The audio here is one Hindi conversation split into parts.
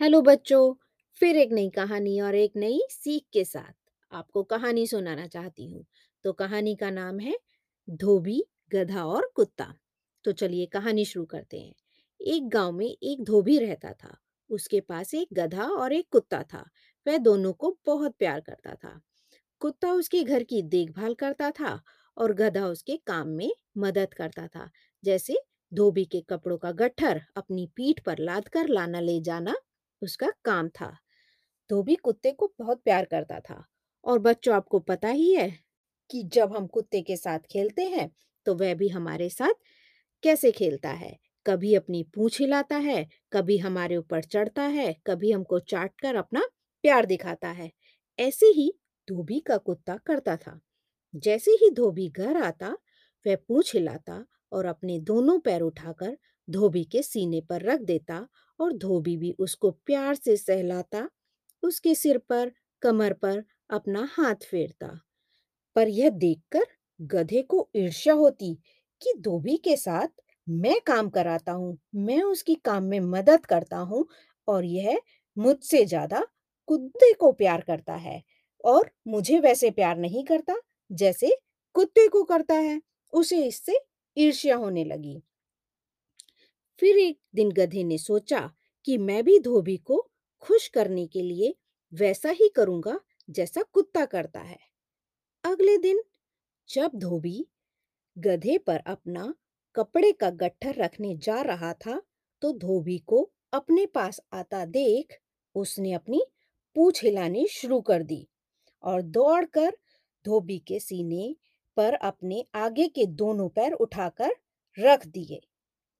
हेलो बच्चों, फिर एक नई कहानी और एक नई सीख के साथ। आपको कहानी सुनाना चाहती हूँ। तो कहानी का नाम है, धोबी, गधा और कुत्ता। तो चलिए कहानी शुरू करते हैं। एक गाँव में एक धोबी रहता था। उसके पास एक गधा और एक कुत्ता था। वह दोनों को बहुत प्यार करता था। कुत्ता उसके घर की देखभाल करता था और गधा उसके काम में मदद करता था। जैसे धोबी के कपड़ों का गट्ठर अपनी पीठ पर लाद कर लाना ले जाना उसका काम था। धोबी कुत्ते को बहुत प्यार करता था। और बच्चों, आपको पता ही है कि जब हम कुत्ते के साथ खेलते हैं तो वह भी हमारे साथ कैसे खेलता है? कभी अपनी पूंछ हिलाता है, कभी हमारे ऊपर चढ़ता है, कभी हमको चाट कर अपना प्यार दिखाता है। ऐसे ही धोबी का कुत्ता करता था। जैसे ही धोबी घर आता, वह पूंछ हिलाता और अपने दोनों पैर उठाकर धोबी के सीने पर रख देता और धोबी भी उसको प्यार से सहलाता, उसके सिर पर, कमर पर अपना हाथ फेरता। पर यह देखकर गधे को ईर्ष्या होती कि धोबी के साथ मैं काम कराता हूँ, मैं उसकी काम में मदद करता हूँ और यह मुझसे ज़्यादा कुत्ते को प्यार करता है और मुझे वैसे प्यार नहीं करता जैसे कुत्ते को करता है, उसे इससे ईर्ष्या होने लगी। फिर एक दिन गधे ने सोचा कि मैं भी धोबी को खुश करने के लिए वैसा ही करूँगा जैसा कुत्ता करता है। अगले दिन जब धोबी गधे पर अपना कपड़े का गट्ठर रखने जा रहा था तो धोबी को अपने पास आता देख उसने अपनी पूछ हिलानी शुरू कर दी और दौड़कर धोबी के सीने पर अपने आगे के दोनों पैर उठाकर रख दिए।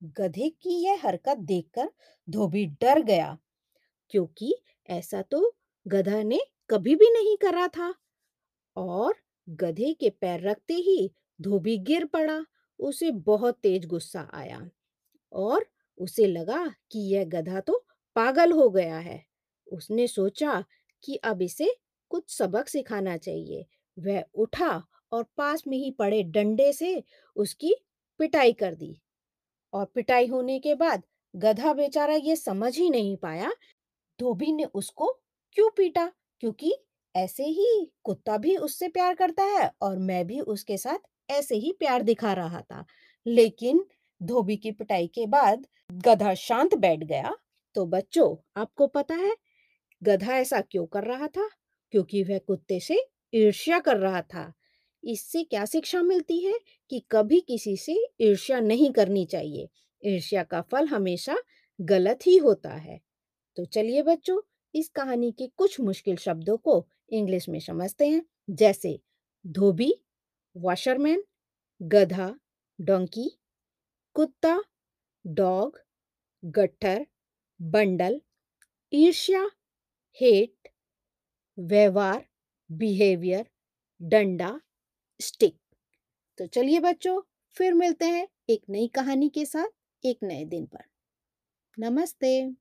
गधे की यह हरकत देखकर धोबी डर गया, क्योंकि ऐसा तो गधा ने कभी भी नहीं करा था। और गधे के पैर रखते ही धोबी गिर पड़ा, उसे बहुत तेज गुस्सा आया और उसे लगा कि यह गधा तो पागल हो गया है। उसने सोचा कि अब इसे कुछ सबक सिखाना चाहिए। वह उठा और पास में ही पड़े डंडे से उसकी पिटाई कर दी। और पिटाई होने के बाद गधा बेचारा ये समझ ही नहीं पाया, धोबी ने उसको क्यों पीटा? क्योंकि ऐसे ही कुत्ता भी उससे प्यार करता है और मैं भी उसके साथ ऐसे ही प्यार दिखा रहा था। लेकिन धोबी की पिटाई के बाद गधा शांत बैठ गया। तो बच्चों, आपको पता है, गधा ऐसा क्यों कर रहा था? क्योंकि वह कुत्ते से ईर्ष्या कर रहा था। इससे क्या शिक्षा मिलती है कि कभी किसी से ईर्ष्या नहीं करनी चाहिए। ईर्ष्या का फल हमेशा गलत ही होता है। तो चलिए बच्चों, इस कहानी के कुछ मुश्किल शब्दों को इंग्लिश में समझते हैं। जैसे, धोबी, वॉशरमैन, गधा, डोंकी, कुत्ता, डॉग, गट्ठर, बंडल, ईर्ष्या, हेट, व्यवहार, बिहेवियर, डंडा स्टिक। तो चलिए बच्चों, फिर मिलते हैं एक नई कहानी के साथ एक नए दिन पर। नमस्ते।